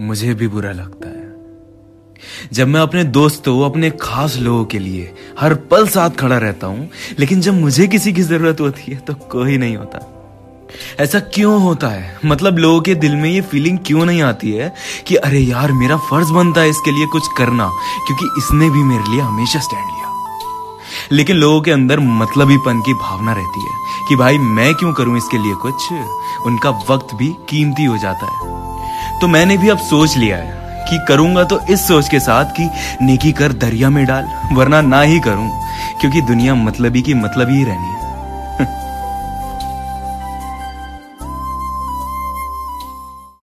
मुझे भी बुरा लगता है। जब मैं अपने दोस्तों अपने खास लोगों के लिए हर पल साथ खड़ा रहता हूँ, लेकिन जब मुझे किसी की ज़रूरत होती है तो कोई नहीं होता। ऐसा क्यों होता है? मतलब लोगों के दिल में ये फीलिंग क्यों नहीं आती है कि, अरे यार, मेरा फ़र्ज़ बनता है इसके लिए कुछ करना, क्योंकि इसने भी मेरे लिए हमेशा स्टैंड लिया। लेकिन लोगों के अंदर मतलब मतलबीपन की भावना रहती है कि, भाई, मैं क्यों करूँ इसके लिए कुछ? उनका वक्त भी कीमती हो जाता है। तो मैंने भी अब सोच लिया है कि करूँगा तो इस सोच के साथ कि नेकी कर दरिया में डाल, वरना ना ही करूँ, क्योंकि दुनिया मतलबी की मतलब ही रहनी है।